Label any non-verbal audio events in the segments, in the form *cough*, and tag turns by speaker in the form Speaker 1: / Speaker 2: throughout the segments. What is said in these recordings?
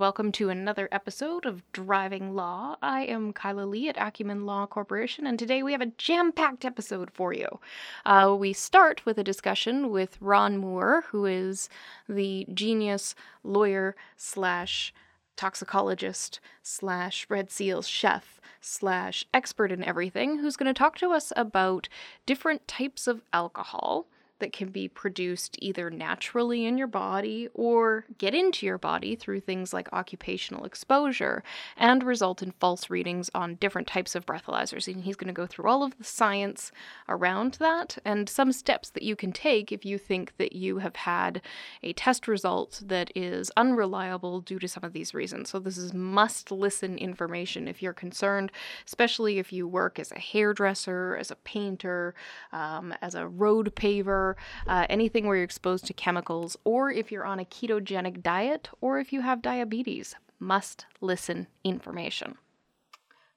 Speaker 1: Welcome to another episode of Driving Law. I am Kyla Lee at Acumen Law Corporation, and today we have a jam packed episode for you. Uh, we start with a discussion with Ron Moore, who is the genius lawyer slash toxicologist slash Red Seals chef slash expert in everything, who's going to talk to us about different types of alcohol that can be produced either naturally in your body or get into your body through things like occupational exposure and result in false readings on different types of breathalyzers. And he's going to go through all of the science around that and some steps that you can take if you think that you have had a test result that is unreliable due to some of these reasons. So, this is must listen information if you're concerned, especially if you work as a hairdresser, as a painter, um, as a road paver uh, anything where you're exposed to chemicals, or if you're on a ketogenic diet, or if you have diabetes. Must listen information.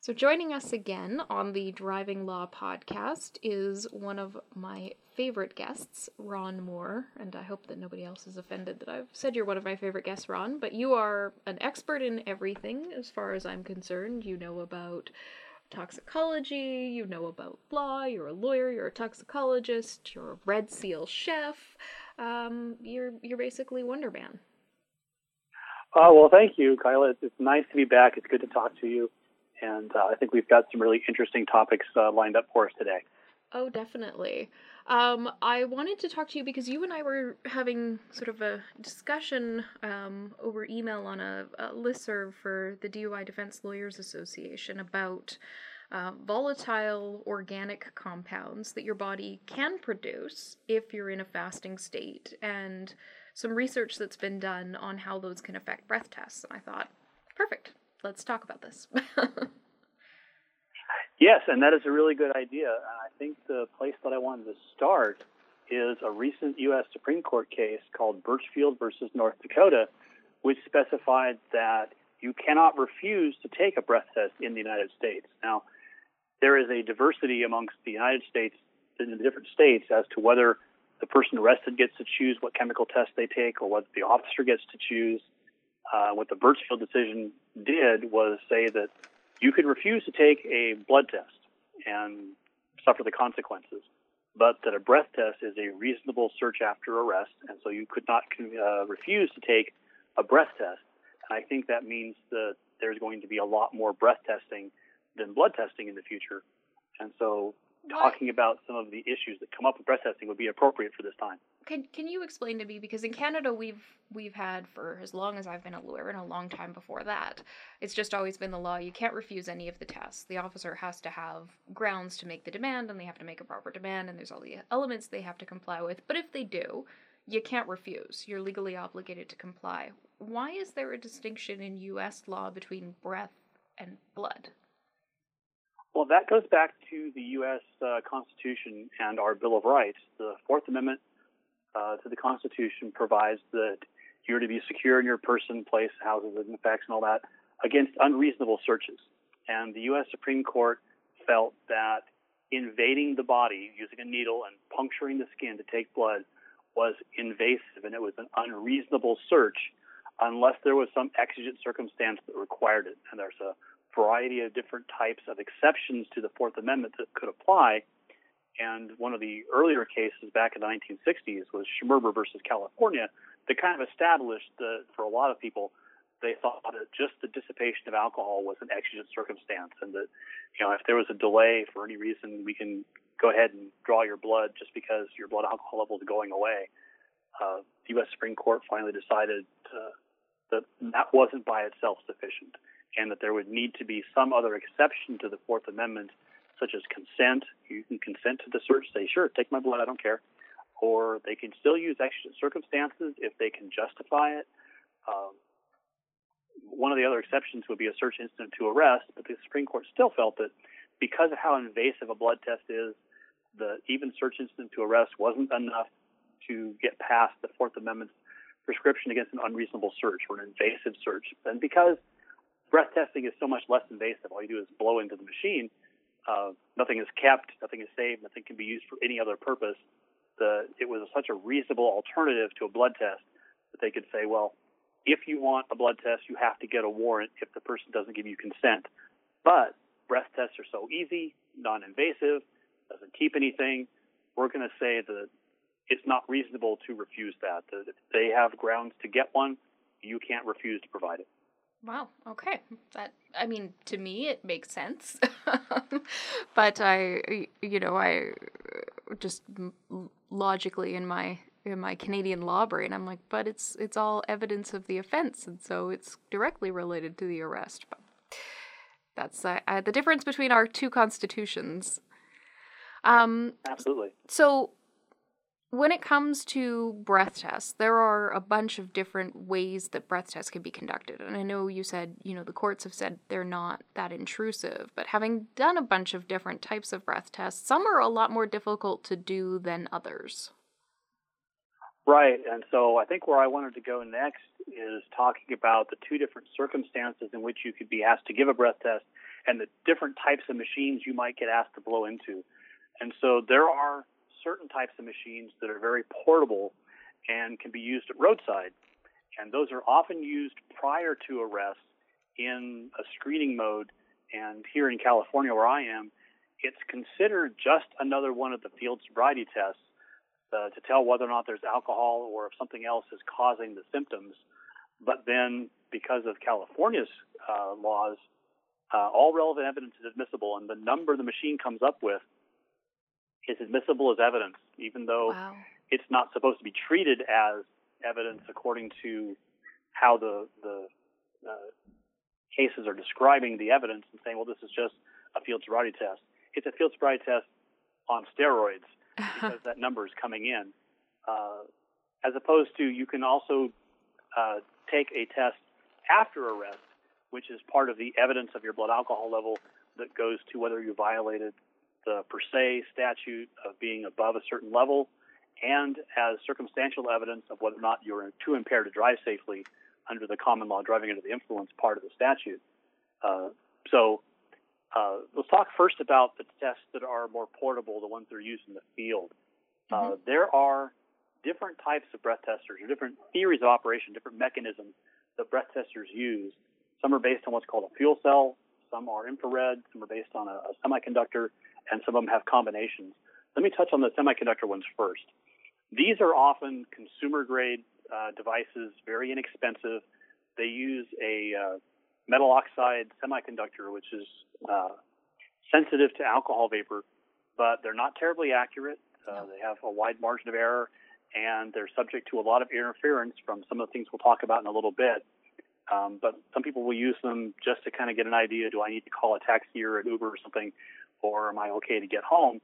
Speaker 1: So, joining us again on the Driving Law podcast is one of my favorite guests, Ron Moore. And I hope that nobody else is offended that I've said you're one of my favorite guests, Ron. But you are an expert in everything as far as I'm concerned. You know about toxicology, you know about law, you're a lawyer, you're a toxicologist, you're a Red Seal chef. Um, you're you're basically Wonder Man.
Speaker 2: Oh well, thank you, Kyla. It's, it's, nice to be back. It's good to talk to you, and uh, I think we've got some really interesting topics uh, lined up for us today.
Speaker 1: Oh, definitely. Um, I wanted to talk to you because you and I were having sort of a discussion um, over email on a, a listserv for the DUI Defense Lawyers Association about uh, volatile organic compounds that your body can produce if you're in a fasting state, and some research that's been done on how those can affect breath tests. And I thought, perfect, let's talk about this. *laughs*
Speaker 2: Yes, and that is a really good idea. I think the place that I wanted to start is a recent U.S. Supreme Court case called Birchfield versus North Dakota, which specified that you cannot refuse to take a breath test in the United States. Now, there is a diversity amongst the United States in the different states as to whether the person arrested gets to choose what chemical test they take or whether the officer gets to choose. Uh, what the Birchfield decision did was say that you could refuse to take a blood test and suffer the consequences, but that a breath test is a reasonable search after arrest, and so you could not uh, refuse to take a breath test. And I think that means that there's going to be a lot more breath testing than blood testing in the future. And so talking about some of the issues that come up with breath testing would be appropriate for this time.
Speaker 1: Can Can you explain to me because in Canada we've we've had for as long as I've been a lawyer and a long time before that, it's just always been the law. You can't refuse any of the tests. The officer has to have grounds to make the demand, and they have to make a proper demand, and there's all the elements they have to comply with. But if they do, you can't refuse. You're legally obligated to comply. Why is there a distinction in U.S. law between breath and blood?
Speaker 2: Well, that goes back to the U.S. Uh, Constitution and our Bill of Rights. The Fourth Amendment uh, to the Constitution provides that you're to be secure in your person, place, houses, and effects, and all that against unreasonable searches. And the U.S. Supreme Court felt that invading the body using a needle and puncturing the skin to take blood was invasive and it was an unreasonable search unless there was some exigent circumstance that required it. And there's a variety of different types of exceptions to the Fourth Amendment that could apply. And one of the earlier cases back in the 1960s was Schmerber versus California that kind of established that for a lot of people, they thought that just the dissipation of alcohol was an exigent circumstance and that, you know, if there was a delay for any reason, we can go ahead and draw your blood just because your blood alcohol level is going away. Uh, the U.S. Supreme Court finally decided uh, that that wasn't by itself sufficient and that there would need to be some other exception to the Fourth Amendment, such as consent. You can consent to the search, say, sure, take my blood, I don't care. Or they can still use exigent circumstances if they can justify it. Um, one of the other exceptions would be a search incident to arrest, but the Supreme Court still felt that because of how invasive a blood test is the even search incident to arrest wasn't enough to get past the Fourth Amendment's prescription against an unreasonable search or an invasive search. And because breath testing is so much less invasive, all you do is blow into the machine. Uh, nothing is kept, nothing is saved, nothing can be used for any other purpose. The, it was such a reasonable alternative to a blood test that they could say, well, if you want a blood test, you have to get a warrant if the person doesn't give you consent. But breath tests are so easy, non-invasive, doesn't keep anything. We're going to say that it's not reasonable to refuse that. That if they have grounds to get one, you can't refuse to provide it.
Speaker 1: Wow. Okay. That I mean, to me, it makes sense. *laughs* but I, you know, I just logically in my in my Canadian law brain, I'm like, but it's it's all evidence of the offense, and so it's directly related to the arrest. But that's uh, uh, the difference between our two constitutions. Um,
Speaker 2: Absolutely.
Speaker 1: So when it comes to breath tests, there are a bunch of different ways that breath tests can be conducted. And I know you said, you know, the courts have said they're not that intrusive, but having done a bunch of different types of breath tests, some are a lot more difficult to do than others.
Speaker 2: Right. And so I think where I wanted to go next is talking about the two different circumstances in which you could be asked to give a breath test and the different types of machines you might get asked to blow into. And so there are certain types of machines that are very portable and can be used at roadside. And those are often used prior to arrest in a screening mode. And here in California, where I am, it's considered just another one of the field sobriety tests uh, to tell whether or not there's alcohol or if something else is causing the symptoms. But then, because of California's uh, laws, uh, all relevant evidence is admissible, and the number the machine comes up with is admissible as evidence, even though
Speaker 1: wow.
Speaker 2: it's not supposed to be treated as evidence according to how the the uh, cases are describing the evidence and saying, well, this is just a field sobriety test. It's a field sobriety test on steroids *laughs* because that number is coming in. Uh, as opposed to, you can also uh, take a test after arrest, which is part of the evidence of your blood alcohol level that goes to whether you violated the per se statute of being above a certain level and as circumstantial evidence of whether or not you're too impaired to drive safely under the common law driving under the influence part of the statute. Uh, so uh, let's talk first about the tests that are more portable, the ones that are used in the field. Uh, mm-hmm. Uh, there are different types of breath testers, or different theories of operation, different mechanisms that breath testers use. Some are based on what's called a fuel cell, some are infrared, some are based on a, a semiconductor, and some of them have combinations. Let me touch on the semiconductor ones first. These are often consumer grade uh, devices, very inexpensive. They use a uh, metal oxide semiconductor, which is uh, sensitive to alcohol vapor, but they're not terribly accurate. Uh, no. They have a wide margin of error, and they're subject to a lot of interference from some of the things we'll talk about in a little bit. Um, but some people will use them just to kind of get an idea: do I need to call a taxi or an Uber or something? Or am I okay to get home?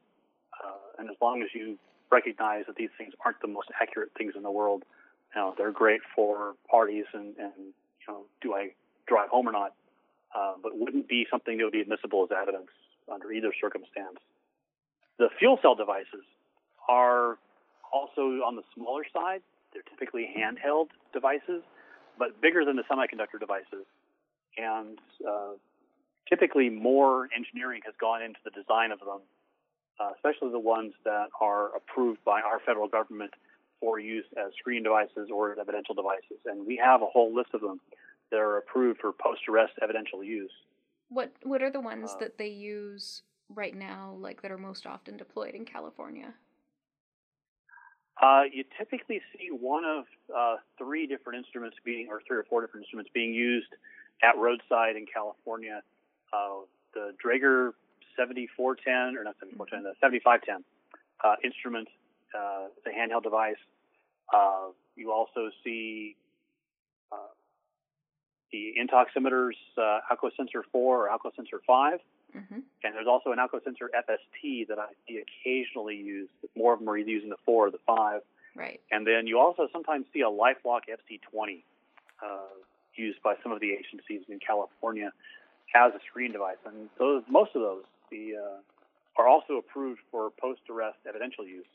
Speaker 2: Uh, and as long as you recognize that these things aren't the most accurate things in the world, you know, they're great for parties and, and you know, do I drive home or not? Uh, but wouldn't be something that would be admissible as evidence under either circumstance. The fuel cell devices are also on the smaller side. They're typically handheld devices, but bigger than the semiconductor devices. And uh, typically more engineering has gone into the design of them, uh, especially the ones that are approved by our federal government for use as screening devices or as evidential devices. And we have a whole list of them that are approved for post-arrest evidential use.
Speaker 1: What What are the ones uh, that they use right now, like that are most often deployed in California?
Speaker 2: Uh, you typically see one of uh, three different instruments being, or three or four different instruments being used at roadside in California uh, the Draeger 7410 or not 7410, the 7510 uh, instrument. Uh, a handheld device. Uh, you also see uh, the Intoximeters uh, Alcosensor 4 or Alcosensor 5. Mm-hmm. And there's also an Alcosensor FST that I see occasionally used. More of them are using the 4 or the 5.
Speaker 1: Right.
Speaker 2: And then you also sometimes see a Lifeloc FC20 uh, used by some of the agencies in California as a screen device, and those most of those the uh, are also approved for post-arrest evidential use.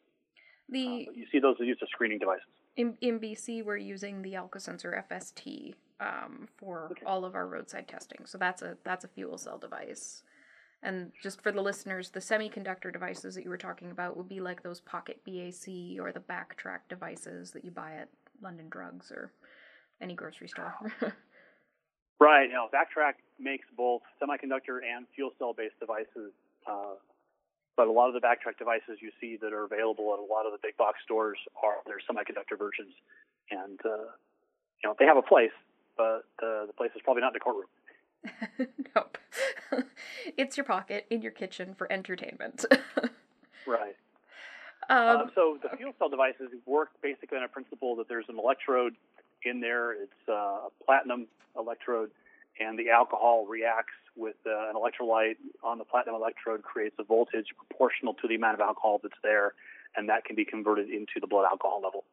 Speaker 1: The
Speaker 2: uh, you see those used as screening devices.
Speaker 1: In, in BC, we're using the Alcosensor FST um, for okay. all of our roadside testing. So that's a that's a fuel cell device. And just for the listeners, the semiconductor devices that you were talking about would be like those Pocket BAC or the BACtrack devices that you buy at London Drugs or any grocery store. *laughs*
Speaker 2: right. You know, BACtrack makes both semiconductor and fuel cell based devices. Uh, but a lot of the BACtrack devices you see that are available at a lot of the big box stores are their semiconductor versions, and uh, you know they have a place, but uh, the place is probably not in the courtroom. *laughs*
Speaker 1: nope, *laughs* it's your pocket in your kitchen for entertainment. *laughs*
Speaker 2: right.
Speaker 1: Um,
Speaker 2: uh, so the fuel cell devices work basically on a principle that there's an electrode in there. It's uh, a platinum electrode, and the alcohol reacts with uh, an electrolyte on the platinum electrode creates a voltage proportional to the amount of alcohol that's there, and that can be converted into the blood alcohol level.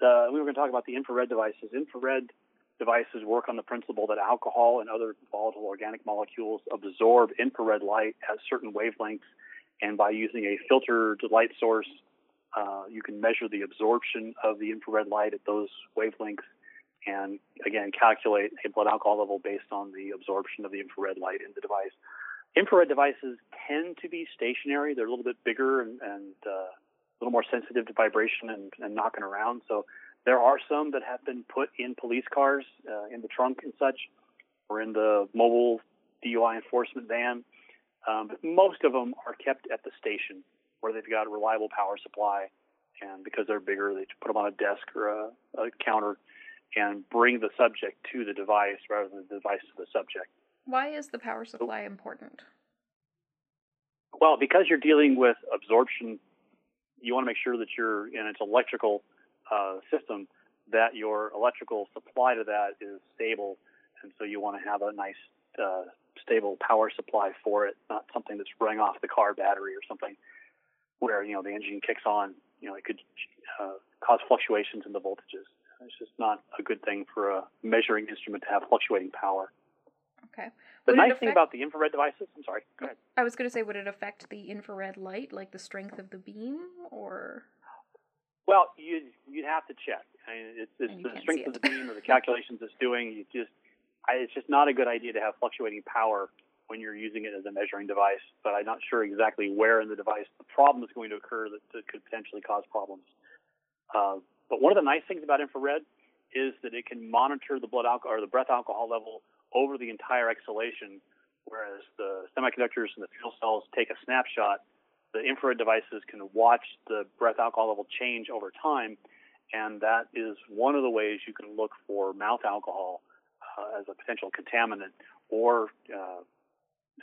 Speaker 2: So, we were going to talk about the infrared devices. Infrared devices work on the principle that alcohol and other volatile organic molecules absorb infrared light at certain wavelengths, and by using a filtered light source, uh, you can measure the absorption of the infrared light at those wavelengths and again calculate a blood alcohol level based on the absorption of the infrared light in the device. Infrared devices tend to be stationary; they're a little bit bigger and, and uh, a little more sensitive to vibration and, and, knocking around. So there are some that have been put in police cars, uh, in the trunk and such, or in the mobile DUI enforcement van. Um, but most of them are kept at the station where they've got a reliable power supply, and because they're bigger, they put them on a desk or a, a counter and bring the subject to the device rather than the device to the subject.
Speaker 1: Why is the power supply important?
Speaker 2: Well, because you're dealing with absorption, you want to make sure that you're in its electrical uh, system, that your electrical supply to that is stable, and so you want to have a nice uh, stable power supply for it, not something that's running off the car battery or something where you know the engine kicks on. You know, it could uh, cause fluctuations in the voltages. It's just not a good thing for a measuring instrument to have fluctuating power.
Speaker 1: Okay.
Speaker 2: The nice affect... thing about the infrared devices, I'm sorry, go ahead.
Speaker 1: I was going to say, would it affect the infrared light, like the strength of the beam, or?
Speaker 2: Well, you'd you'd have to check. I mean, it's, it's the strength of the beam or the calculations it's doing. You just, I, it's just not a good idea to have fluctuating power when you're using it as a measuring device. But I'm not sure exactly where in the device the problem is going to occur that, that could potentially cause problems. Uh, but one of the nice things about infrared is that it can monitor the blood alcohol or the breath alcohol level over the entire exhalation, whereas the semiconductors and the fuel cells take a snapshot. The infrared devices can watch the breath alcohol level change over time, and that is one of the ways you can look for mouth alcohol uh, as a potential contaminant, or uh,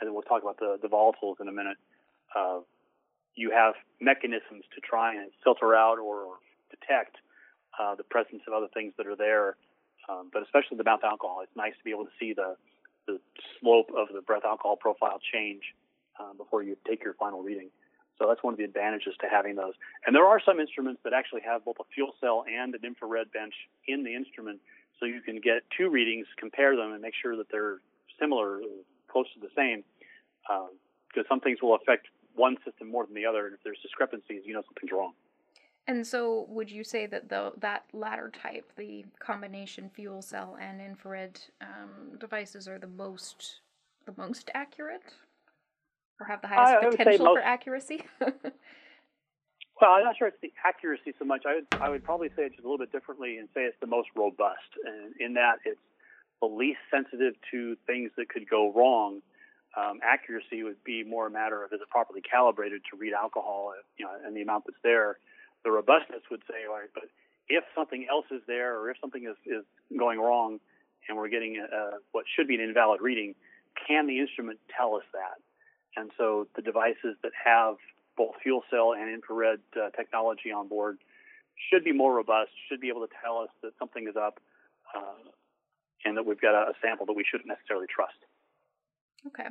Speaker 2: and then we'll talk about the, the volatiles in a minute. Uh, you have mechanisms to try and filter out or detect uh, the presence of other things that are there, um, but especially the mouth alcohol. It's nice to be able to see the, the slope of the breath alcohol profile change uh, before you take your final reading. So that's one of the advantages to having those. And there are some instruments that actually have both a fuel cell and an infrared bench in the instrument, so you can get two readings, compare them, and make sure that they're similar, close to the same. Because um, some things will affect one system more than the other, and if there's discrepancies, you know something's wrong.
Speaker 1: And so, would you say that the that latter type, the combination fuel cell and infrared um, devices, are the most the most accurate, or have the highest I, I potential most, for accuracy? *laughs*
Speaker 2: well, I'm not sure it's the accuracy so much. I would I would probably say it just a little bit differently and say it's the most robust, and in that it's the least sensitive to things that could go wrong. Um, accuracy would be more a matter of is it properly calibrated to read alcohol, you know, and the amount that's there the robustness would say, all right, but if something else is there or if something is, is going wrong and we're getting a, what should be an invalid reading, can the instrument tell us that? And so the devices that have both fuel cell and infrared uh, technology on board should be more robust, should be able to tell us that something is up uh, and that we've got a, a sample that we shouldn't necessarily trust.
Speaker 1: Okay.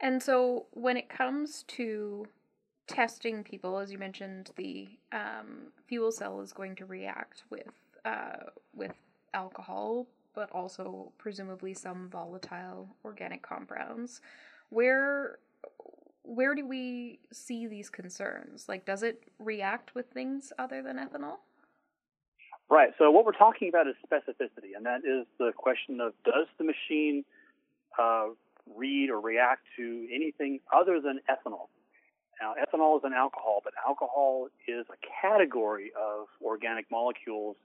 Speaker 1: And so when it comes to testing people, as you mentioned, the um, fuel cell is going to react with uh, with alcohol but also presumably some volatile organic compounds. Where where do we see these concerns? Like, does it react with things other than ethanol?
Speaker 2: Right. So what we're talking about is specificity, and that is the question of does the machine uh, read or react to anything other than ethanol? Now, ethanol is an alcohol, but alcohol is a category of organic molecules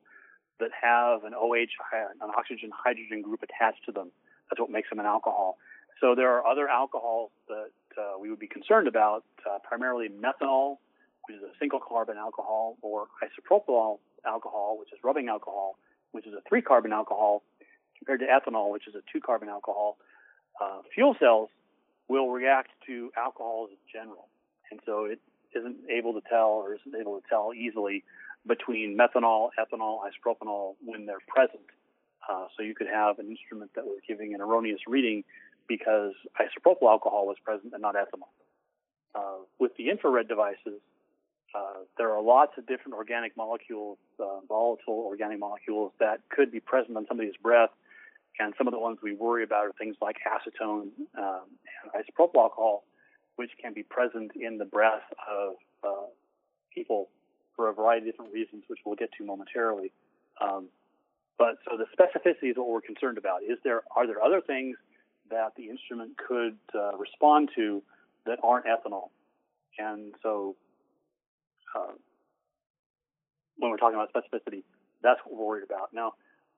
Speaker 2: that have an OH, an oxygen hydrogen group attached to them. That's what makes them an alcohol. So there are other alcohols that uh, we would be concerned about, uh, primarily methanol, which is a single carbon alcohol, or isopropyl alcohol, which is rubbing alcohol, which is a three carbon alcohol, compared to ethanol, which is a two carbon alcohol. Uh, fuel cells will react to alcohols in general. And so it isn't able to tell or isn't able to tell easily between methanol, ethanol, isopropanol when they're present. Uh, so you could have an instrument that was giving an erroneous reading because isopropyl alcohol was present and not ethanol. Uh, with the infrared devices, uh, there are lots of different organic molecules, uh, volatile organic molecules that could be present on somebody's breath. And some of the ones we worry about are things like acetone um, and isopropyl alcohol, which can be present in the breath of uh, people for a variety of different reasons, which we'll get to momentarily. Um, but so the specificity is what we're concerned about. Is there are there other things that the instrument could uh, respond to that aren't ethanol? And so uh, when we're talking about specificity, that's what we're worried about. Now,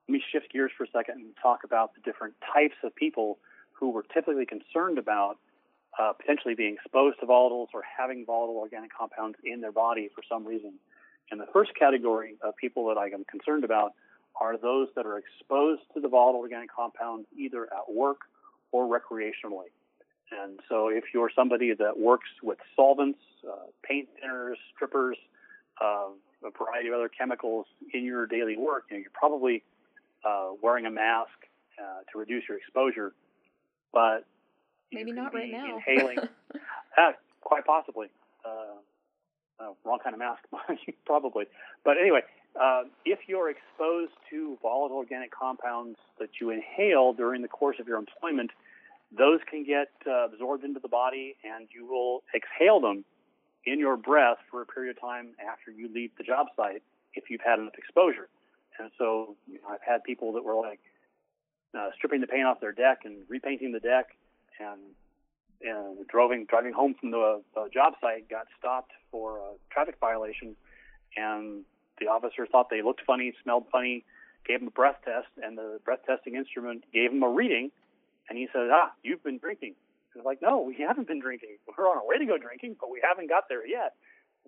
Speaker 2: let me shift gears for a second and talk about the different types of people who were typically concerned about uh, potentially being exposed to volatiles or having volatile organic compounds in their body for some reason. And the first category of people that I am concerned about are those that are exposed to the volatile organic compounds either at work or recreationally. And so if you're somebody that works with solvents, uh, paint thinners, strippers, uh, a variety of other chemicals in your daily work, you know, you're probably uh, wearing a mask uh, to reduce your exposure, but
Speaker 1: maybe not right now.
Speaker 2: Inhaling, uh, *laughs* quite possibly. Uh, uh, wrong kind of mask, *laughs* probably. But anyway, if you're exposed to volatile organic compounds that you inhale during the course of your employment, those can get uh, absorbed into the body and you will exhale them in your breath for a period of time after you leave the job site if you've had enough exposure. And so you know, I've had people that were like uh, stripping the paint off their deck and repainting the deck and and driving driving home from the uh, job site got stopped for a traffic violation and the officer thought they looked funny, smelled funny, gave them a breath test, and the breath testing instrument gave them a reading and he says, ah, you've been drinking. And I was like, no, we haven't been drinking. We're on our way to go drinking, but we haven't got there yet.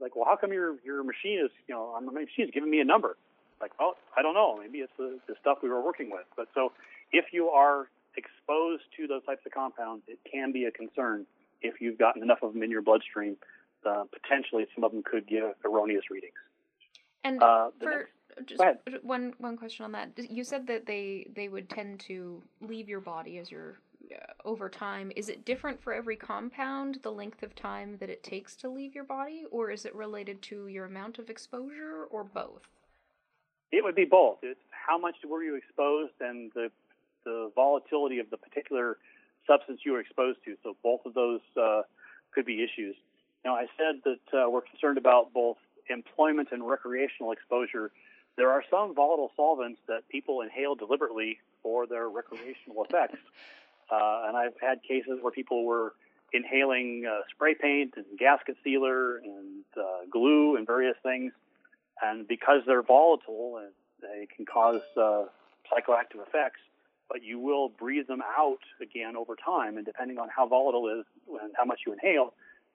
Speaker 2: Like, well, how come your your machine is, you know, my machine is giving me a number? Like, well, I don't know. Maybe it's the, the stuff we were working with. But so, if you are exposed to those types of compounds, it can be a concern if you've gotten enough of them in your bloodstream. Uh, potentially, some of them could give erroneous readings.
Speaker 1: And uh, for just one one question on that. You said that they they would tend to leave your body as you're uh, over time. Is it different for every compound, the length of time that it takes to leave your body, or is it related to your amount of exposure, or both?
Speaker 2: It would be both. It's how much were you exposed and the the volatility of the particular substance you were exposed to. So both of those uh, could be issues. Now, I said that uh, we're concerned about both employment and recreational exposure there are some volatile solvents that people inhale deliberately for their recreational effects. *laughs* Uh, and I've had cases where people were inhaling uh, spray paint and gasket sealer and uh, glue and various things. And because they're volatile and they can cause uh, psychoactive effects, but you will breathe them out again over time. And depending on how volatile it is and how much you inhale,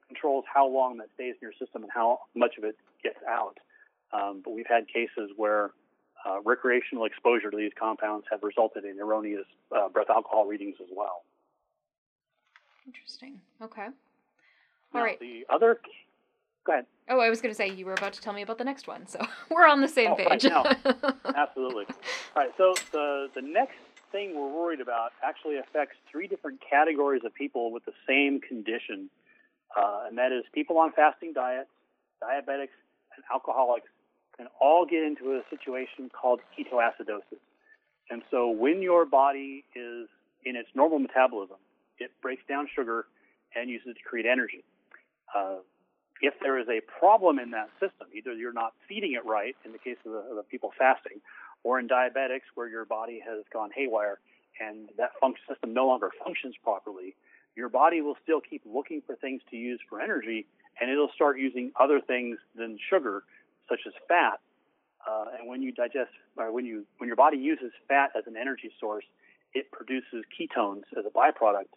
Speaker 2: controls how long that stays in your system and how much of it gets out. Um, but we've had cases where uh, recreational exposure to these compounds have resulted in erroneous uh, breath alcohol readings as well.
Speaker 1: Interesting. Okay. All
Speaker 2: now,
Speaker 1: right.
Speaker 2: The other. Go ahead.
Speaker 1: Oh, I was going to say you were about to tell me about the next one, so *laughs* we're on the same
Speaker 2: oh,
Speaker 1: page.
Speaker 2: Right, *laughs* no. Absolutely. All right. So the the next thing we're worried about actually affects three different categories of people with the same condition, uh, and that is people on fasting diets, diabetics, and alcoholics can all get into a situation called ketoacidosis. And so when your body is in its normal metabolism, it breaks down sugar and uses it to create energy. Uh, if there is a problem in that system, either you're not feeding it right, in the case of the, of the people fasting, or in diabetics where your body has gone haywire and that function system no longer functions properly, your body will still keep looking for things to use for energy, and it'll start using other things than sugar, such as fat. Uh, and when you digest, or when you when your body uses fat as an energy source, it produces ketones as a byproduct.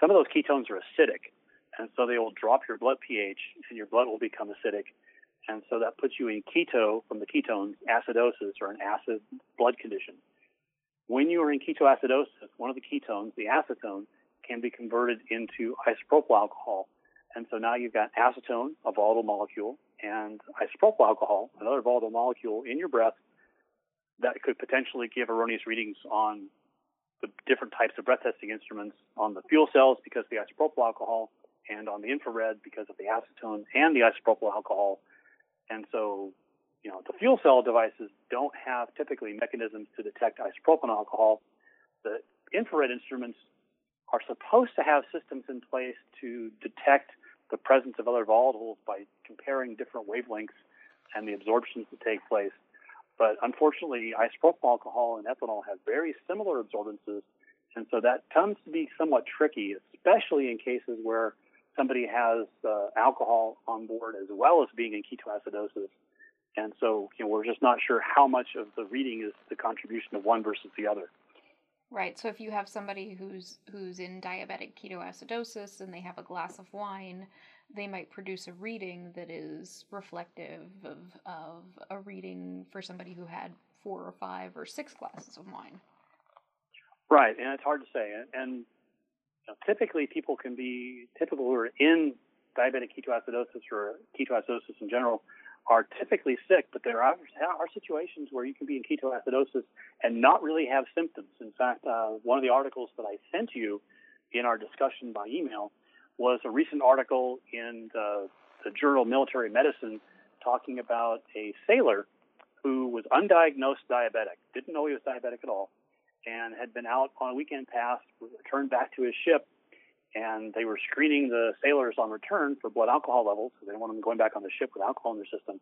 Speaker 2: Some of those ketones are acidic, and so they will drop your blood pH, and your blood will become acidic. And so that puts you in keto from the ketones, acidosis, or an acid blood condition. When you are in ketoacidosis, one of the ketones, the acetone, can be converted into isopropyl alcohol. And so now you've got acetone, a volatile molecule, and isopropyl alcohol, another volatile molecule in your breath that could potentially give erroneous readings on the different types of breath testing instruments on the fuel cells because of the isopropyl alcohol and on the infrared because of the acetone and the isopropyl alcohol. And so, you know, the fuel cell devices don't have typically mechanisms to detect isopropyl alcohol. The infrared instruments are supposed to have systems in place to detect the presence of other volatiles by comparing different wavelengths and the absorptions that take place. But unfortunately, isopropyl alcohol and ethanol have very similar absorbances, and so that tends to be somewhat tricky, especially in cases where somebody has uh, alcohol on board as well as being in ketoacidosis. And so, you know, we're just not sure how much of the reading is the contribution of one versus the other.
Speaker 1: Right. So if you have somebody who's who's in diabetic ketoacidosis and they have a glass of wine, they might produce a reading that is reflective of of a reading for somebody who had four or five or six glasses of wine.
Speaker 2: Right, and it's hard to say. And, you know, typically, people can be typical who are in diabetic ketoacidosis or ketoacidosis in general are typically sick, but there are, are situations where you can be in ketoacidosis and not really have symptoms. In fact, uh, one of the articles that I sent you in our discussion by email was a recent article in the, the journal Military Medicine talking about a sailor who was undiagnosed diabetic, didn't know he was diabetic at all, and had been out on a weekend pass, returned back to his ship, and they were screening the sailors on return for blood alcohol levels. So they didn't want them going back on the ship with alcohol in their system.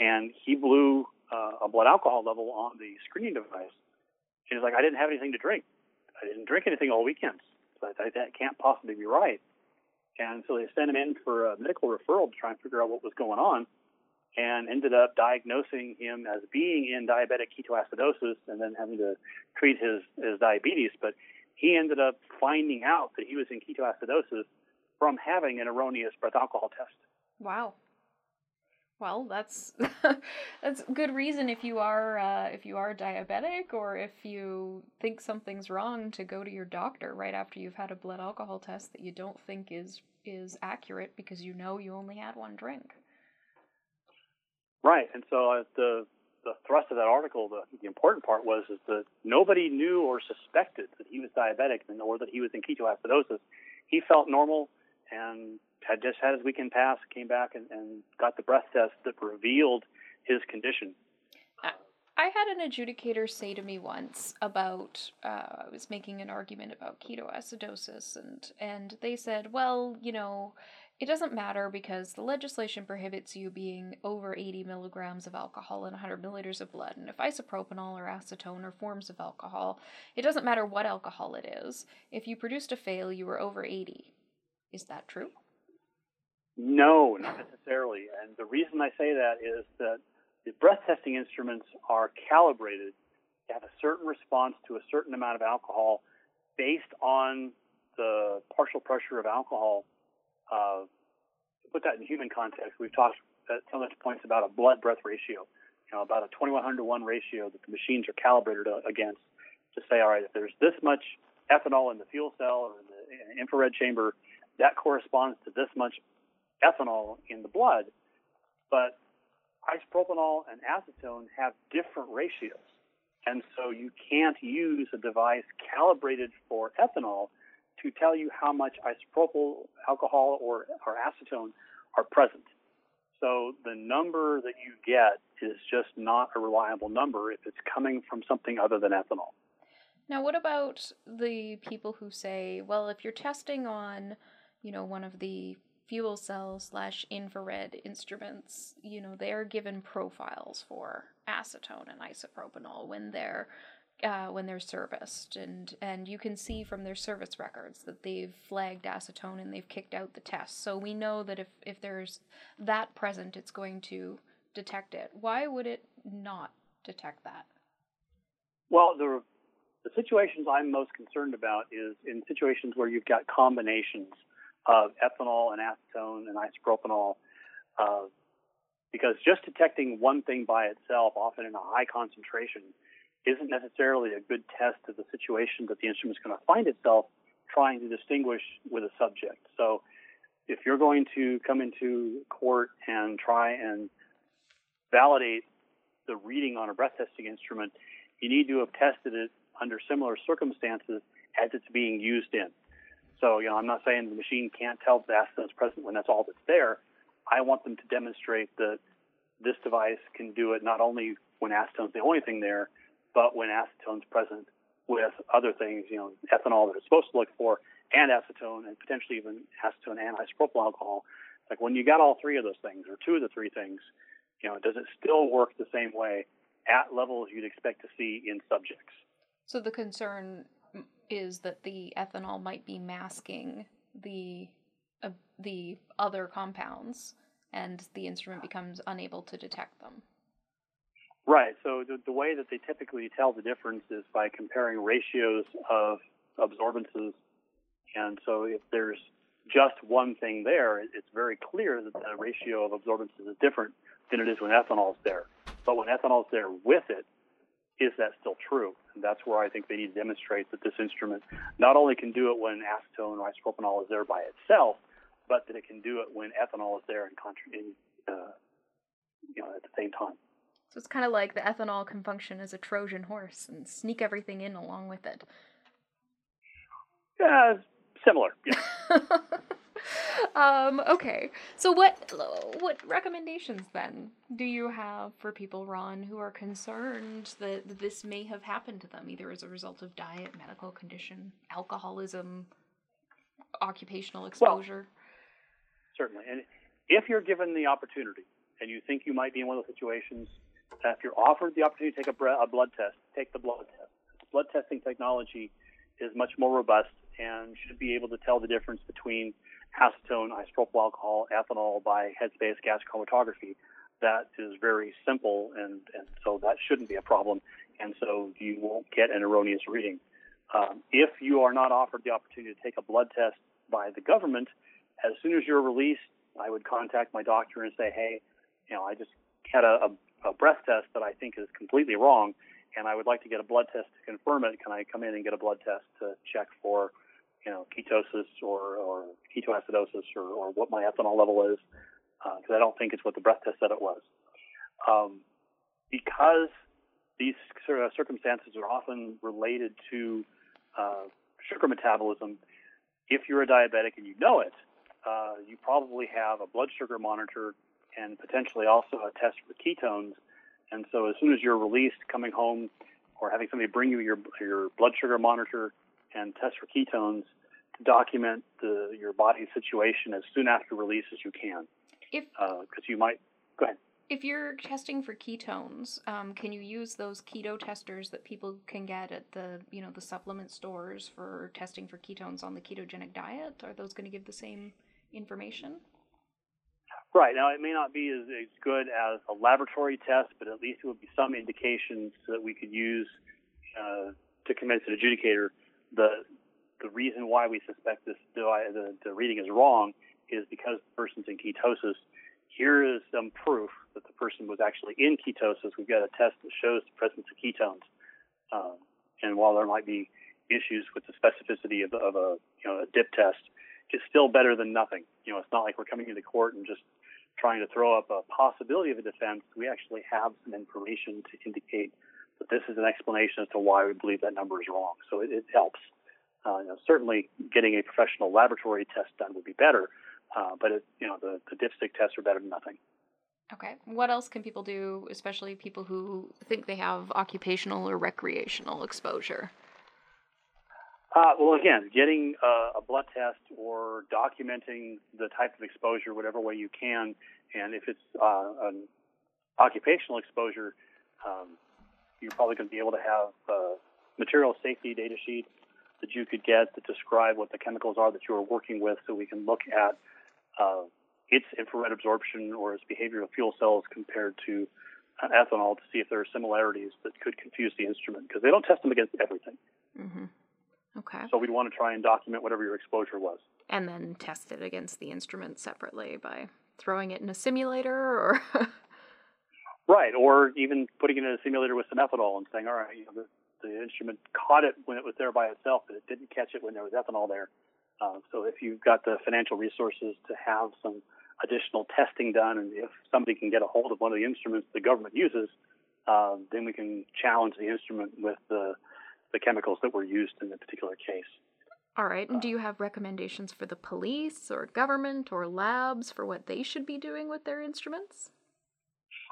Speaker 2: And he blew uh, a blood alcohol level on the screening device. And he's like, I didn't have anything to drink. I didn't drink anything all weekend. So I, that can't possibly be right. And so they sent him in for a medical referral to try and figure out what was going on and ended up diagnosing him as being in diabetic ketoacidosis and then having to treat his, his diabetes. But he ended up finding out that he was in ketoacidosis from having an erroneous breath alcohol test.
Speaker 1: Wow. Well, that's *laughs* that's good reason if you are uh, if you are diabetic or if you think something's wrong to go to your doctor right after you've had a blood alcohol test that you don't think is is accurate because you know you only had one drink.
Speaker 2: Right, and so uh, the the thrust of that article, the, the important part was is that nobody knew or suspected that he was diabetic or that he was in ketoacidosis. He felt normal and had just had his weekend pass, came back and, and got the breath test that revealed his condition.
Speaker 1: I had an adjudicator say to me once about uh, I was making an argument about ketoacidosis, and and they said, well, you know, it doesn't matter because the legislation prohibits you being over 80 milligrams of alcohol in 100 milliliters of blood. And if isopropanol or acetone are forms of alcohol, it doesn't matter what alcohol it is. If you produced a fail, you were over 80. Is that true?
Speaker 2: No, not necessarily. And the reason I say that is that the breath testing instruments are calibrated to have a certain response to a certain amount of alcohol based on the partial pressure of alcohol uh, to put that in human context, we've talked at so much points about a blood breath ratio, you know, about a 2100 to 1 ratio that the machines are calibrated against to say, all right, if there's this much ethanol in the fuel cell or in the infrared chamber, that corresponds to this much ethanol in the blood. But isopropanol and acetone have different ratios. And so you can't use a device calibrated for ethanol to tell you how much isopropyl alcohol or, or acetone are present. So the number that you get is just not a reliable number if it's coming from something other than ethanol.
Speaker 1: Now, what about the people who say, well, if you're testing on, you know, one of the fuel cell slash infrared instruments, you know, they're given profiles for acetone and isopropanol when they're uh, when they're serviced, and and you can see from their service records that they've flagged acetone and they've kicked out the test. So we know that if if there's that present, it's going to detect it. Why would it not detect that?
Speaker 2: Well, the the situations I'm most concerned about is in situations where you've got combinations of ethanol and acetone and isopropanol, uh, because just detecting one thing by itself, often in a high concentration, isn't necessarily a good test of the situation that the instrument is going to find itself trying to distinguish with a subject. So if you're going to come into court and try and validate the reading on a breath testing instrument, you need to have tested it under similar circumstances as it's being used in. So, you know, I'm not saying the machine can't tell the is present when that's all that's there. I want them to demonstrate that this device can do it not only when acetone is the only thing there, but when acetone's present with other things, you know, ethanol that it's supposed to look for, and acetone, and potentially even acetone and isopropyl alcohol. Like when you got all three of those things, or two of the three things, you know, does it still work the same way at levels you'd expect to see in subjects?
Speaker 1: So the concern is that the ethanol might be masking the uh, the other compounds, and the instrument becomes unable to detect them.
Speaker 2: Right. So the, the way that they typically tell the difference is by comparing ratios of absorbances. And so if there's just one thing there, it's very clear that the ratio of absorbances is different than it is when ethanol is there. But when ethanol is there with it, is that still true? And that's where I think they need to demonstrate that this instrument not only can do it when acetone or isopropanol is there by itself, but that it can do it when ethanol is there in, contra- in uh, you know, at the same time.
Speaker 1: So it's kind of like the ethanol can function as a Trojan horse and sneak everything in along with it.
Speaker 2: Yeah, similar. Yeah. *laughs*
Speaker 1: um, okay. So what what recommendations then do you have for people, Ron, who are concerned that this may have happened to them either as a result of diet, medical condition, alcoholism, occupational exposure?
Speaker 2: Well, certainly. And if you're given the opportunity and you think you might be in one of those situations if you're offered the opportunity to take a, a blood test, take the blood test. Blood testing technology is much more robust and should be able to tell the difference between acetone, isopropyl alcohol, ethanol by headspace gas chromatography. That is very simple, and, and so that shouldn't be a problem. And so you won't get an erroneous reading. Um, if you are not offered the opportunity to take a blood test by the government, as soon as you're released, I would contact my doctor and say, hey, you know, I just had a, a a breath test that I think is completely wrong, and I would like to get a blood test to confirm it. Can I come in and get a blood test to check for, you know, ketosis or, or ketoacidosis or, or what my ethanol level is? Because uh, I don't think it's what the breath test said it was. Um, because these of circumstances are often related to uh, sugar metabolism, if you're a diabetic and you know it, uh, you probably have a blood sugar monitor and potentially also a test for ketones. And so as soon as you're released, coming home or having somebody bring you your your blood sugar monitor and test for ketones to document the, your body's situation as soon after release as you can.
Speaker 1: If
Speaker 2: because uh, you might go ahead.
Speaker 1: If you're testing for ketones, um, can you use those keto testers that people can get at the you know the supplement stores for testing for ketones on the ketogenic diet? Are those going to give the same information?
Speaker 2: Right. Now, it may not be as, as good as a laboratory test, but at least it would be some indications that we could use uh, to convince an adjudicator the the reason why we suspect this the, the reading is wrong is because the person's in ketosis. Here is some proof that the person was actually in ketosis. We've got a test that shows the presence of ketones. Um, and while there might be issues with the specificity of, of a you know a dip test, it's still better than nothing. You know, it's not like we're coming into court and just trying to throw up a possibility of a defense, we actually have some information to indicate that this is an explanation as to why we believe that number is wrong. So it, it helps. Uh, you know, certainly, getting a professional laboratory test done would be better, uh, but it, you know, the, the dipstick tests are better than nothing.
Speaker 1: Okay. What else can people do, especially people who think they have occupational or recreational exposure?
Speaker 2: Uh, well, again, getting uh, a blood test or documenting the type of exposure, whatever way you can, and if it's uh, an occupational exposure, um, you're probably going to be able to have uh, material safety data sheets that you could get that describe what the chemicals are that you are working with, so we can look at uh, its infrared absorption or its behavior of fuel cells compared to ethanol to see if there are similarities that could confuse the instrument because they don't test them against everything.
Speaker 1: Mm-hmm. Okay.
Speaker 2: So we'd want to try and document whatever your exposure was.
Speaker 1: And then test it against the instrument separately by throwing it in a simulator or. *laughs*
Speaker 2: right, or even putting it in a simulator with some ethanol and saying, all right, you know, the, the instrument caught it when it was there by itself, but it didn't catch it when there was ethanol there. Uh, so if you've got the financial resources to have some additional testing done, and if somebody can get a hold of one of the instruments the government uses, uh, then we can challenge the instrument with the the chemicals that were used in the particular case.
Speaker 1: All right. And do you have recommendations for the police or government or labs for what they should be doing with their instruments?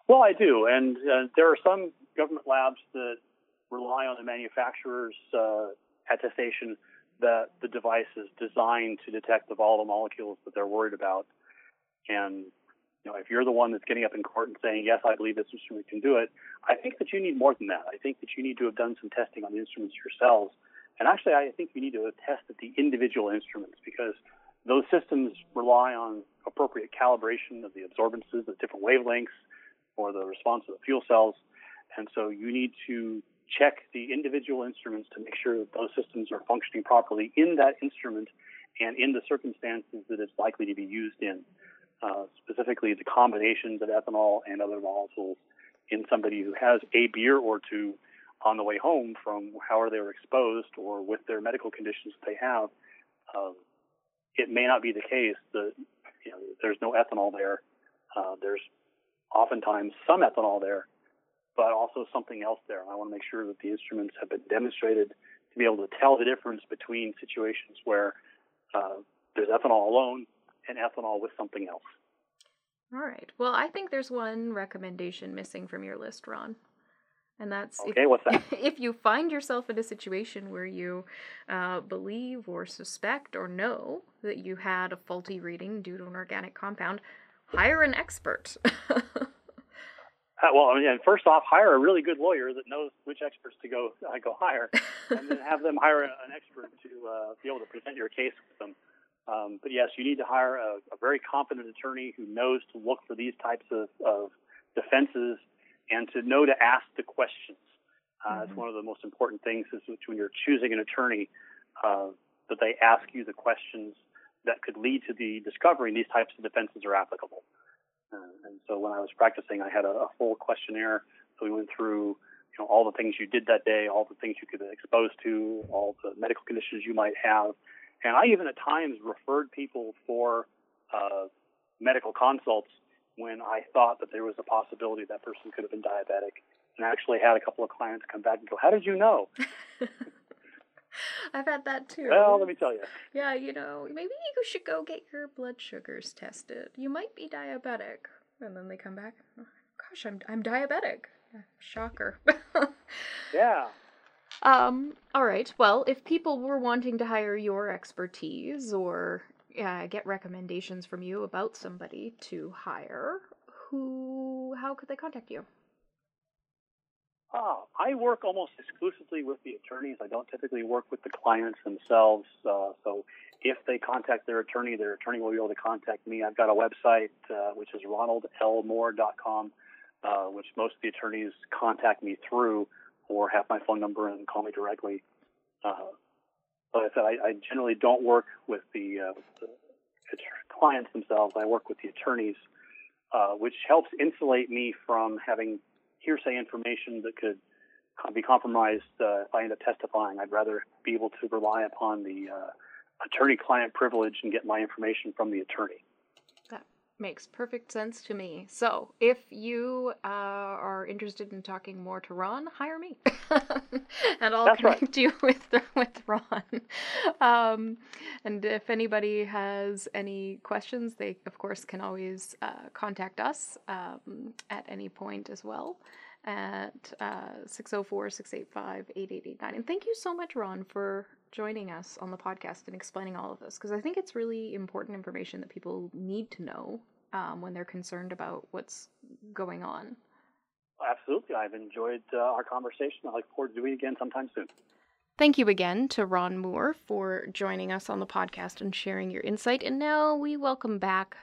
Speaker 2: Well, I do. And uh, there are some government labs that rely on the manufacturer's uh, attestation that the device is designed to detect the volatile molecules that they're worried about. And you know, if you're the one that's getting up in court and saying, yes, I believe this instrument can do it, I think that you need more than that. I think that you need to have done some testing on the instruments yourselves. And actually, I think you need to test at the individual instruments because those systems rely on appropriate calibration of the absorbances, the different wavelengths, or the response of the fuel cells. And so you need to check the individual instruments to make sure that those systems are functioning properly in that instrument and in the circumstances that it's likely to be used in. Uh, specifically the combinations of ethanol and other molecules in somebody who has a beer or two on the way home from however they were exposed or with their medical conditions that they have. Um, it may not be the case that you know, there's no ethanol there. Uh, there's oftentimes some ethanol there, but also something else there. I want to make sure that the instruments have been demonstrated to be able to tell the difference between situations where uh, there's ethanol alone and ethanol with something else.
Speaker 1: All right. Well, I think there's one recommendation missing from your list, Ron. And that's
Speaker 2: okay. If, what's that? *laughs*
Speaker 1: If you find yourself in a situation where you uh, believe or suspect or know that you had a faulty reading due to an organic compound, hire an expert. *laughs* uh,
Speaker 2: well, I mean, first off, hire a really good lawyer that knows which experts to go uh, go hire, and then have them hire an expert to uh, be able to present your case with them. Um, but yes, you need to hire a, a, very competent attorney who knows to look for these types of, of defenses and to know to ask the questions. Uh, mm-hmm. It's one of the most important things is when you're choosing an attorney uh, that they ask you the questions that could lead to the discovery these types of defenses are applicable. Uh, and so when I was practicing, I had a, a full questionnaire that we went through you know, all the things you did that day, all the things you could be exposed to, all the medical conditions you might have, and I even at times referred people for uh, medical consults when I thought that there was a possibility that person could have been diabetic. And I actually had a couple of clients come back and go, How did you know? *laughs*
Speaker 1: I've had that too.
Speaker 2: Well, let me tell you.
Speaker 1: Yeah, you know, maybe you should go get your blood sugars tested. You might be diabetic. And then they come back, Gosh, I'm, I'm diabetic. Shocker. *laughs*
Speaker 2: yeah.
Speaker 1: Um, all right. Well, if people were wanting to hire your expertise or uh, get recommendations from you about somebody to hire, who, how could they contact you?
Speaker 2: Uh, I work almost exclusively with the attorneys. I don't typically work with the clients themselves. Uh, so if they contact their attorney, their attorney will be able to contact me. I've got a website, uh, which is ronaldlmoore.com, uh, which most of the attorneys contact me through or have my phone number and call me directly. Uh, but I said I, I generally don't work with the, uh, the, clients themselves. I work with the attorneys, uh, which helps insulate me from having hearsay information that could be compromised uh, if I end up testifying. I'd rather be able to rely upon the uh, attorney-client privilege and get my information from the attorney.
Speaker 1: That Makes perfect sense to me. So, if you uh, are interested in talking more to Ron, hire me, *laughs* and I'll
Speaker 2: That's right.
Speaker 1: connect you *laughs* with with Ron. Um, and if anybody has any questions, they of course can always uh, contact us um, at any point as well at uh, 604-685-8889. And thank you so much, Ron, for joining us on the podcast and explaining all of this because I think it's really important information that people need to know um, when they're concerned about what's going on.
Speaker 2: Absolutely. I've enjoyed uh, our conversation. I look forward to doing it again sometime soon.
Speaker 1: Thank you again to Ron Moore for joining us on the podcast and sharing your insight. And now we welcome back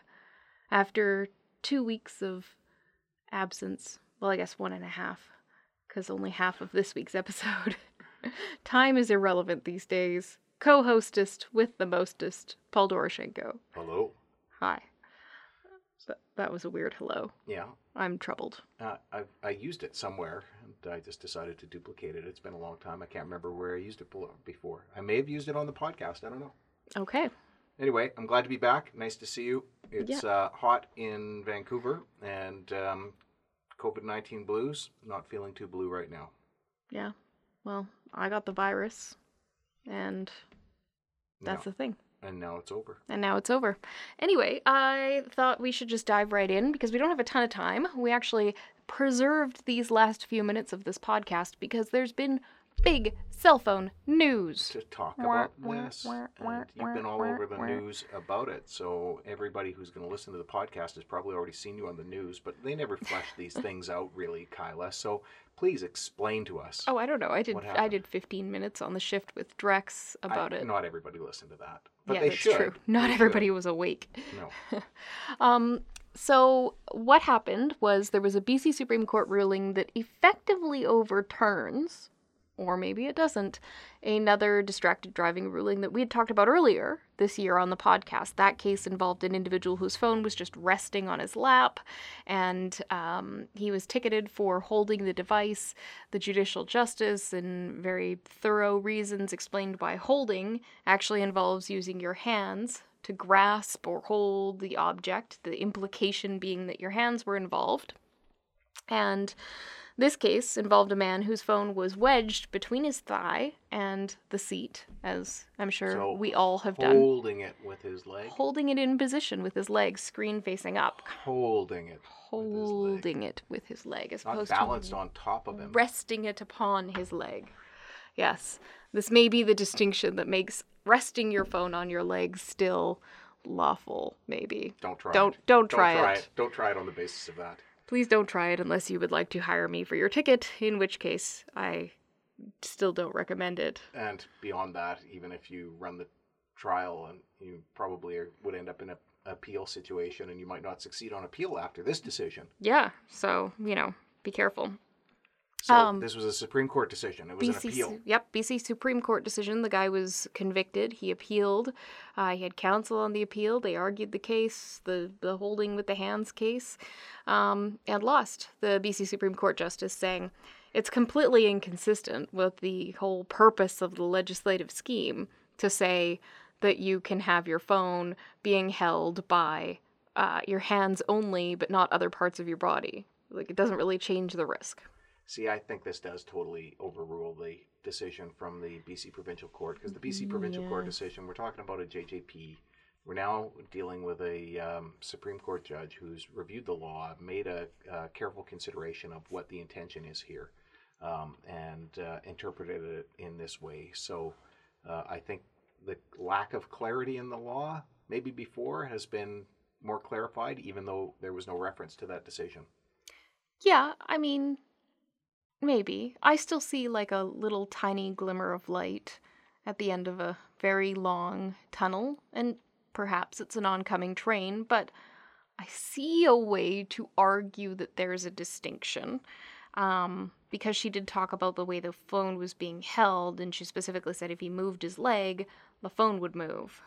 Speaker 1: after two weeks of absence. Well, I guess one and a half, because only half of this week's episode. *laughs* Time is irrelevant these days. Co hostest with the mostest, Paul Doroshenko.
Speaker 3: Hello.
Speaker 1: Hi. That, that was a weird hello.
Speaker 3: Yeah,
Speaker 1: I'm troubled.
Speaker 3: uh, I I used it somewhere, and I just decided to duplicate it. It's been a long time. I can't remember where I used it before. I may have used it on the podcast. I don't know.
Speaker 1: Okay.
Speaker 3: Anyway, I'm glad to be back. Nice to see you. It's uh, hot in Vancouver, and um, COVID nineteen blues. Not feeling too blue right now.
Speaker 1: Yeah. Well, I got the virus, and that's
Speaker 3: No.
Speaker 1: the thing.
Speaker 3: and now it's over.
Speaker 1: And now it's over. Anyway, I thought we should just dive right in because we don't have a ton of time. We actually preserved these last few minutes of this podcast because there's been big cell phone news.
Speaker 3: to talk about this. And you've been all over the news about it. So everybody who's going to listen to the podcast has probably already seen you on the news, but they never flesh these *laughs* things out really, Kyla. So please explain to us.
Speaker 1: Oh, I don't know. I did I did 15 minutes on the shift with Drex
Speaker 3: I-
Speaker 1: about it.
Speaker 3: Not everybody listened to that. But
Speaker 1: yeah,
Speaker 3: they
Speaker 1: that's
Speaker 3: should.
Speaker 1: true. *laughs* Not
Speaker 3: They
Speaker 1: everybody
Speaker 3: should.
Speaker 1: was awake.
Speaker 3: No. *laughs*
Speaker 1: Um, so what happened was there was a BC Supreme Court ruling that effectively overturns, or maybe it doesn't, another distracted driving ruling that we had talked about earlier this year on the podcast. That case involved an individual whose phone was just resting on his lap, and um, he was ticketed for holding the device. The judicial justice, and very thorough reasons explained why holding actually involves using your hands to grasp or hold the object, the implication being that your hands were involved. And this case involved a man whose phone was wedged between his thigh and the seat, as I'm sure
Speaker 3: So,
Speaker 1: we all have done.
Speaker 3: Holding it with his leg.
Speaker 1: Holding it in position with his legs screen facing up.
Speaker 3: Holding it. with his leg.
Speaker 1: Holding it with his leg as
Speaker 3: Not
Speaker 1: opposed
Speaker 3: balanced
Speaker 1: to
Speaker 3: on top of him.
Speaker 1: resting it upon his leg. Yes, this may be the distinction that makes resting your phone on your leg still lawful, maybe.
Speaker 3: Don't try
Speaker 1: Don't
Speaker 3: it.
Speaker 1: don't try,
Speaker 3: try
Speaker 1: it.
Speaker 3: Don't try it on the basis of that.
Speaker 1: Please don't try it unless you would like to hire me for your ticket, in which case I still don't recommend it.
Speaker 3: And beyond that, even if you run the trial, and you probably are, would end up in a appeal situation, and you might not succeed on appeal after this decision.
Speaker 1: Yeah, so, you know, be careful.
Speaker 3: So
Speaker 1: Um,
Speaker 3: this was a Supreme Court decision. It was an appeal.
Speaker 1: Yep, BC Supreme Court decision. The guy was convicted. He appealed. Uh, he had counsel on the appeal. They argued the case, the the holding with the hands case, um, and lost. The BC Supreme Court justice saying it's completely inconsistent with the whole purpose of the legislative scheme to say that you can have your phone being held by uh, your hands only, but not other parts of your body. Like it doesn't really change the risk.
Speaker 3: See, I think this does totally overrule the decision from the BC Provincial Court because the BC Provincial Court decision, we're talking about a JJP. We're now dealing with a um, Supreme Court judge who's reviewed the law, made a, uh careful consideration of what the intention is here, um, and uh, interpreted it in this way. So uh, I think the lack of clarity in the law, maybe before, has been more clarified, even though there was no reference to that decision.
Speaker 1: Yeah, I mean, maybe. I still see like a little tiny glimmer of light at the end of a very long tunnel, and perhaps it's an oncoming train, but I see a way to argue that there's a distinction. Um, because she did talk about the way the phone was being held, and she specifically said if he moved his leg, the phone would move.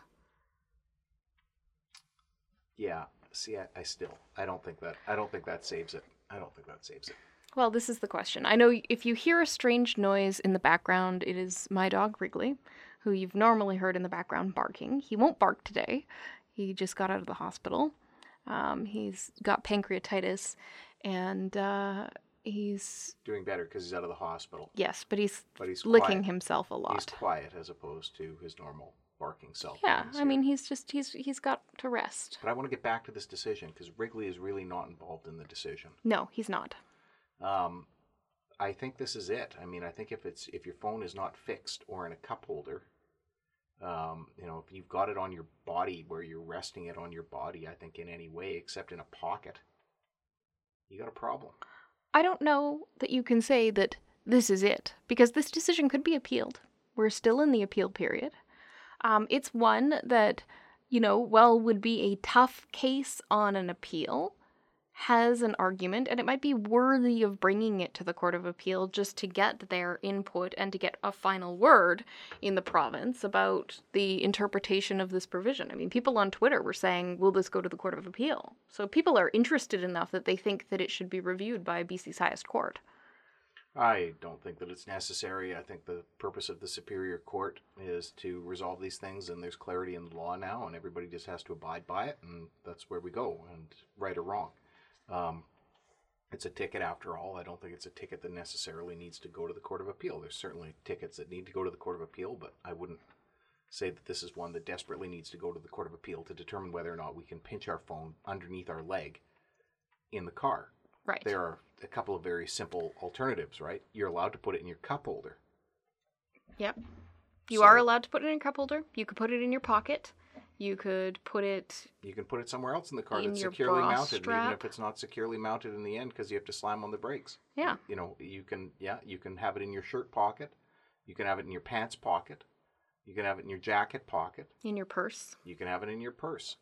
Speaker 3: Yeah. See, I, I still, I don't think that, I don't think that saves it. I don't think that saves it.
Speaker 1: Well, this is the question. I know if you hear a strange noise in the background, it is my dog Wrigley, who you've normally heard in the background barking. He won't bark today. He just got out of the hospital. Um, he's got pancreatitis, and uh, he's
Speaker 3: Doing better because he's out of the hospital,
Speaker 1: yes, but he's
Speaker 3: but he's
Speaker 1: licking
Speaker 3: quiet.
Speaker 1: himself a lot.
Speaker 3: He's quiet as opposed to his normal barking self.
Speaker 1: Yeah, I mean, he's just he's he's got to rest.
Speaker 3: But I want to get back to this decision because Wrigley is really not involved in the decision.
Speaker 1: No, he's not.
Speaker 3: Um, I think this is it. I mean, I think if it's if your phone is not fixed or in a cup holder, um, you know, if you've got it on your body where you're resting it on your body, I think in any way except in a pocket, you got a problem.
Speaker 1: I don't know that you can say that this is it because this decision could be appealed. We're still in the appeal period. Um, it's one that, you know, well, would be a tough case on an appeal, has an argument, and it might be worthy of bringing it to the Court of Appeal just to get their input and to get a final word in the province about the interpretation of this provision. I mean, people on Twitter were saying, will this go to the Court of Appeal? So people are interested enough that they think that it should be reviewed by BC's highest court.
Speaker 3: I don't think that it's necessary. I think the purpose of the Superior Court is to resolve these things, and there's clarity in the law now, and everybody just has to abide by it, and that's where we go, and right or wrong. Um, it's a ticket after all. I don't think it's a ticket that necessarily needs to go to the Court of Appeal. There's certainly tickets that need to go to the Court of Appeal, but I wouldn't say that this is one that desperately needs to go to the Court of Appeal to determine whether or not we can pinch our phone underneath our leg in the car
Speaker 1: Right.
Speaker 3: there are a couple of very simple alternatives, right? You're allowed to put it in your cup holder.
Speaker 1: Yep. You
Speaker 3: So-
Speaker 1: are allowed to put it in a cup holder. You could put it in your pocket. You could put it.
Speaker 3: You can put it somewhere else in the car
Speaker 1: In
Speaker 3: that's securely mounted, even if it's not securely mounted in the end because you have to slam on the brakes.
Speaker 1: Yeah.
Speaker 3: You know, you can, yeah, you can have it in your shirt pocket. You can have it in your pants pocket. You can have it in your jacket pocket.
Speaker 1: In your purse.
Speaker 3: You can have it in your purse.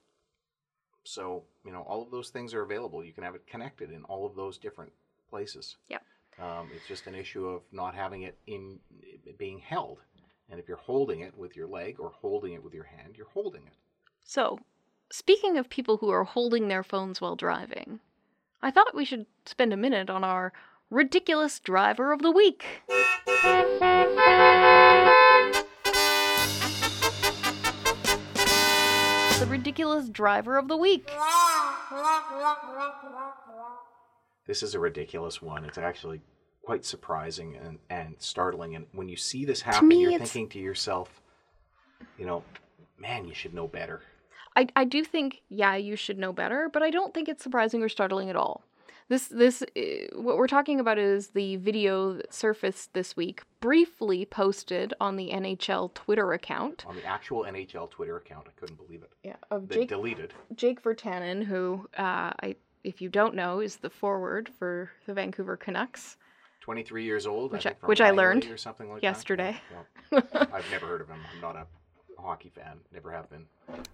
Speaker 3: So, you know, all of those things are available. You can have it connected in all of those different places.
Speaker 1: Yep.
Speaker 3: Um, it's just an issue of not having it in it being held. And if you're holding it with your leg or holding it with your hand, you're holding it.
Speaker 1: So, speaking of people who are holding their phones while driving, I thought we should spend a minute on our ridiculous driver of the week. The ridiculous driver of the week.
Speaker 3: This is a ridiculous one. It's actually quite surprising and, and startling. And when you see this happen,
Speaker 1: me,
Speaker 3: you're
Speaker 1: it's-
Speaker 3: thinking to yourself, you know, man, you should know better.
Speaker 1: I, I do think, yeah, you should know better, but I don't think it's surprising or startling at all. This this uh, what we're talking about is the video that surfaced this week, briefly posted on the NHL Twitter account.
Speaker 3: On the actual NHL Twitter account, I couldn't believe it.
Speaker 1: Yeah, of
Speaker 3: They
Speaker 1: Jake
Speaker 3: deleted.
Speaker 1: Jake Virtanen, who uh, I if you don't know is the forward for the Vancouver Canucks.
Speaker 3: 23 years old,
Speaker 1: Which
Speaker 3: I
Speaker 1: I- which I learned
Speaker 3: or something like
Speaker 1: yesterday.
Speaker 3: That. Yeah. I've never heard of him. I'm not a hockey fan. Never have been.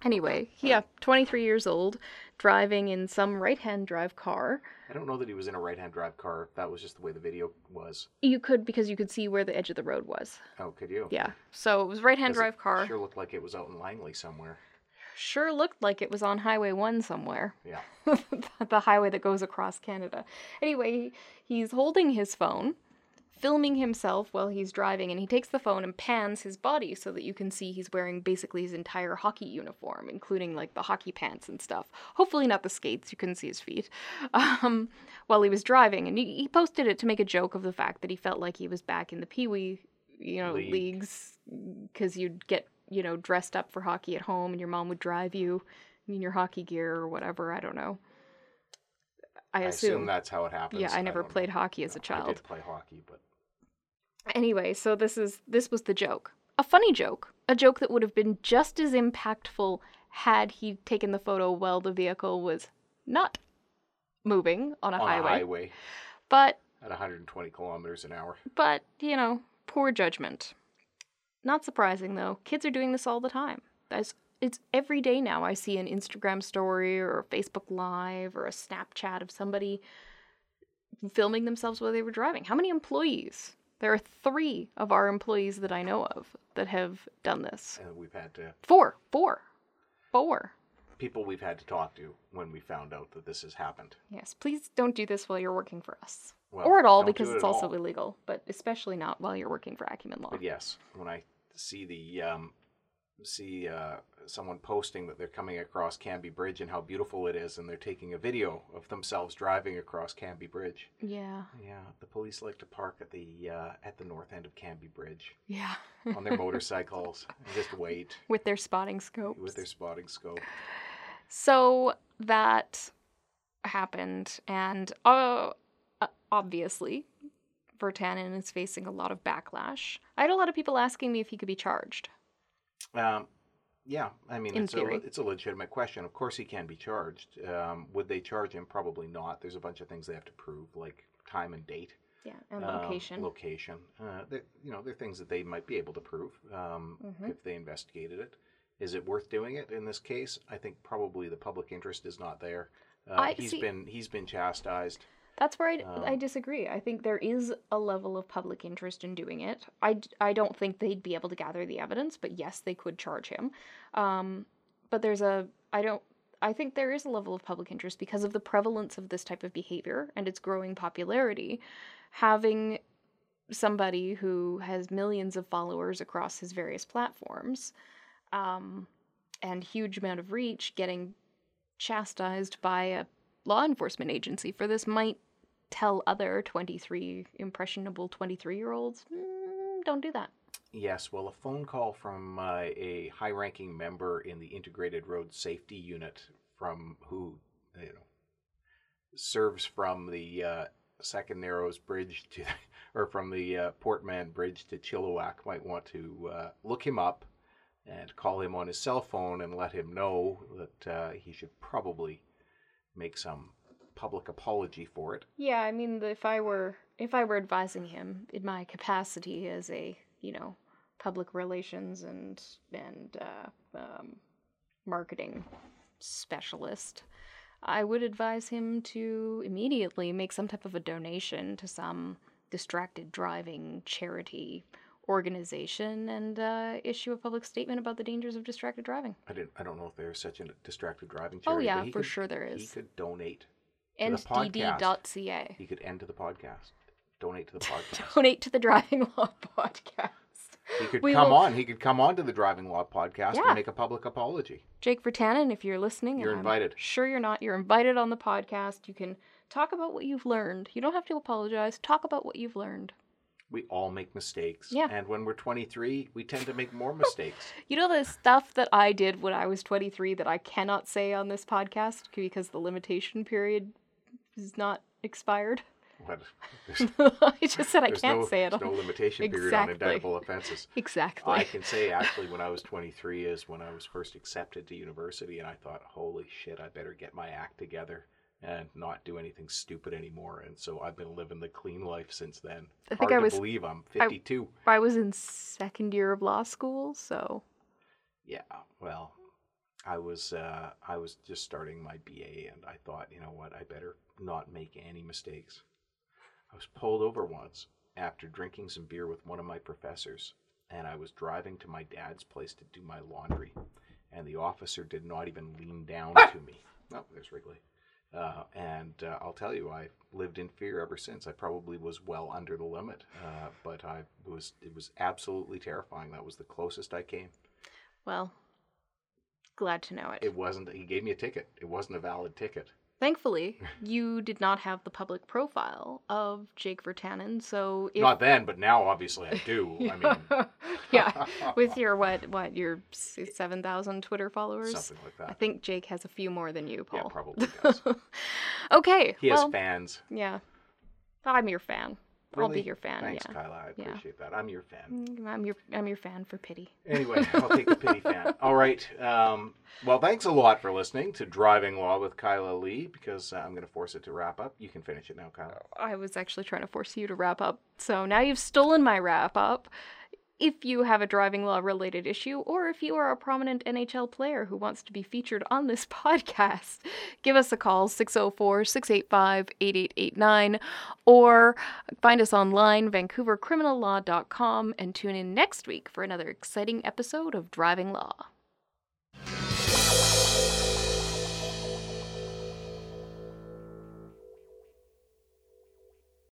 Speaker 1: Anyway, yeah, 23 years old, driving in some right-hand drive car.
Speaker 3: I don't know that he was in a right-hand drive car. That was just the way the video was.
Speaker 1: You could because you could see where the edge of the road was.
Speaker 3: Oh, could you?
Speaker 1: Yeah, so it was right-hand
Speaker 3: it
Speaker 1: drive car.
Speaker 3: Sure looked like it was out in Langley somewhere.
Speaker 1: Sure looked like it was on Highway 1 somewhere.
Speaker 3: Yeah. *laughs*
Speaker 1: the highway that goes across Canada. Anyway, he's holding his phone, filming himself while he's driving, and he takes the phone and pans his body so that you can see he's wearing basically his entire hockey uniform, including like the hockey pants and stuff. Hopefully, not the skates, you couldn't see his feet. *laughs* Um, while he was driving, and he, he posted it to make a joke of the fact that he felt like he was back in the Pee Wee, you know,
Speaker 3: League.
Speaker 1: leagues, because you'd get, you know, dressed up for hockey at home and your mom would drive you in your hockey gear or whatever. I don't know. I,
Speaker 3: I
Speaker 1: assume.
Speaker 3: assume that's how it happens.
Speaker 1: yeah, I never
Speaker 3: know.
Speaker 1: played hockey as a child.
Speaker 3: did play hockey, but
Speaker 1: Anyway, so this is this was the joke. A funny joke. A joke that would have been just as impactful had he taken the photo while the vehicle was not moving on a
Speaker 3: on
Speaker 1: highway.
Speaker 3: a highway
Speaker 1: But
Speaker 3: at 120 kilometers an hour.
Speaker 1: but, you know, poor judgment. Not surprising though. Kids are doing this all the time. That's it's every day now I see an Instagram story or a Facebook live or a Snapchat of somebody filming themselves while they were driving. How many employees? There are 3 of our employees that I know of that have done this.
Speaker 3: And we've had to
Speaker 1: Four, four, four.
Speaker 3: people we've had to talk to when we found out that this has happened.
Speaker 1: Yes, please don't do this while you're working for us.
Speaker 3: Well,
Speaker 1: or at all
Speaker 3: don't do
Speaker 1: because
Speaker 3: it
Speaker 1: it's
Speaker 3: at
Speaker 1: also
Speaker 3: all.
Speaker 1: illegal, but especially not while you're working for Acumen Law.
Speaker 3: But yes, when I see the um, see uh, someone posting that they're coming across Cambie Bridge and how beautiful it is, and they're taking a video of themselves driving across Cambie Bridge.
Speaker 1: Yeah.
Speaker 3: Yeah, the police like to park at the uh, at the north end of Cambie Bridge
Speaker 1: Yeah.
Speaker 3: on their *laughs* motorcycles and just wait
Speaker 1: With their spotting scopes.
Speaker 3: with their spotting scope.
Speaker 1: So that happened, and uh, uh, obviously, Virtanen is facing a lot of backlash. I had a lot of people asking me if he could be charged.
Speaker 3: Um, yeah, I mean,
Speaker 1: In
Speaker 3: it's
Speaker 1: theory.
Speaker 3: a it's a legitimate question. Of course, he can be charged. Um, would they charge him? Probably not. There's a bunch of things they have to prove, like time and date,
Speaker 1: Yeah, and
Speaker 3: um,
Speaker 1: location.
Speaker 3: location. Uh, you know, they're things that they might be able to prove um,
Speaker 1: Mhm.
Speaker 3: if they investigated it. Is it worth doing it in this case? I think probably the public interest is not there. Uh,
Speaker 1: I-
Speaker 3: he's
Speaker 1: see-
Speaker 3: been he's been chastised.
Speaker 1: That's where I, I
Speaker 3: Um,
Speaker 1: disagree. I think there is a level of public interest in doing it. I, I don't think they'd be able to gather the evidence, but yes, they could charge him. Um, but there's a, I don't, I think there is a level of public interest because of the prevalence of this type of behavior and its growing popularity. Having somebody who has millions of followers across his various platforms um, and huge amount of reach getting chastised by a law enforcement agency for this might tell other 23 impressionable 23 year olds mm, don't do that.
Speaker 3: Yes, well, a phone call from uh, a high-ranking member in the Integrated Road Safety Unit, from who you know serves from the uh, Second Narrows Bridge to, *laughs* or from the uh, Port Mann Bridge to Chilliwack, might want to uh, look him up and call him on his cell phone and let him know that uh, he should probably make some public apology for it.
Speaker 1: yeah i mean if i were if i were advising him in my capacity as a you know public relations and and uh, um, marketing specialist i would advise him to immediately make some type of a donation to some distracted driving charity organization and uh, issue a public statement about the dangers of distracted driving
Speaker 3: I didn't. I don't know if there's such a distracted driving
Speaker 1: Oh,
Speaker 3: charity.
Speaker 1: yeah, for
Speaker 3: could-
Speaker 1: sure there is.
Speaker 3: He could donate To the
Speaker 1: nddd.ca
Speaker 3: He could end to the podcast. Donate to the *laughs* podcast.
Speaker 1: donate to the driving law podcast
Speaker 3: He could
Speaker 1: We
Speaker 3: come
Speaker 1: will-
Speaker 3: on. He could come on to the Driving Law podcast
Speaker 1: Yeah.
Speaker 3: and make a public apology.
Speaker 1: Jake Virtanen, if you're listening,
Speaker 3: You're
Speaker 1: and I'm
Speaker 3: invited.
Speaker 1: sure you're not. You're invited on the podcast. You can talk about what you've learned. You don't have to apologize. Talk about what you've learned.
Speaker 3: We all make mistakes.
Speaker 1: Yeah.
Speaker 3: And when we're 23, we tend to make more mistakes. *laughs*
Speaker 1: You know the stuff that I did when I was 23 that I cannot say on this podcast because the limitation period is not expired.
Speaker 3: What? *laughs*
Speaker 1: I just said I can't
Speaker 3: no,
Speaker 1: say it.
Speaker 3: there's no limitation period
Speaker 1: Exactly.
Speaker 3: on indictable offenses.
Speaker 1: Exactly.
Speaker 3: I can say actually when I was 23 is when I was first accepted to university and I thought, holy shit, I better get my act together and not do anything stupid anymore. And so I've been living the clean life since then.
Speaker 1: I think
Speaker 3: Hard
Speaker 1: I
Speaker 3: to
Speaker 1: was-
Speaker 3: believe I'm 52.
Speaker 1: I was in second year of law school, so
Speaker 3: Yeah, well, I was uh, I was just starting my BA, and I thought, you know what, I better not make any mistakes. I was pulled over once after drinking some beer with one of my professors, and I was driving to my dad's place to do my laundry, and the officer did not even lean down *laughs* to me. Oh, there's Wrigley. Uh, and uh, I'll tell you, I've lived in fear ever since. I probably was well under the limit, uh, but I was. It was absolutely terrifying. That was the closest I came.
Speaker 1: well, glad to know it.
Speaker 3: It wasn't. He gave me a ticket. It wasn't a valid ticket.
Speaker 1: Thankfully, *laughs* you did not have the public profile of Jake Virtanen, so if
Speaker 3: Not then, but now obviously I do. I mean, *laughs*
Speaker 1: yeah, *laughs* with your what what your seven thousand Twitter followers,
Speaker 3: something like that.
Speaker 1: I think Jake has a few more than you, Paul.
Speaker 3: Yeah, probably does.
Speaker 1: okay,
Speaker 3: He has fans.
Speaker 1: yeah, I'm your fan. I'll be your fan.
Speaker 3: Thanks,
Speaker 1: yeah,
Speaker 3: Kyla. I
Speaker 1: Yeah.
Speaker 3: appreciate that. I'm your fan.
Speaker 1: Mm, I'm your I'm your fan for pity.
Speaker 3: Anyway, *laughs* I'll take the pity fan. All right. Um, well, thanks a lot for listening to Driving Law with Kyla Lee because uh, I'm going to force it to wrap up. You can finish it now, Kyla.
Speaker 1: I was actually trying to force you to wrap up. So now you've stolen my wrap up. If you have a driving law related issue, or if you are a prominent NHL player who wants to be featured on this *laughs* podcast, give us a call 604 685 8889 or find us online, vancouvercriminallaw.com, and tune in next week for another exciting episode of Driving Law.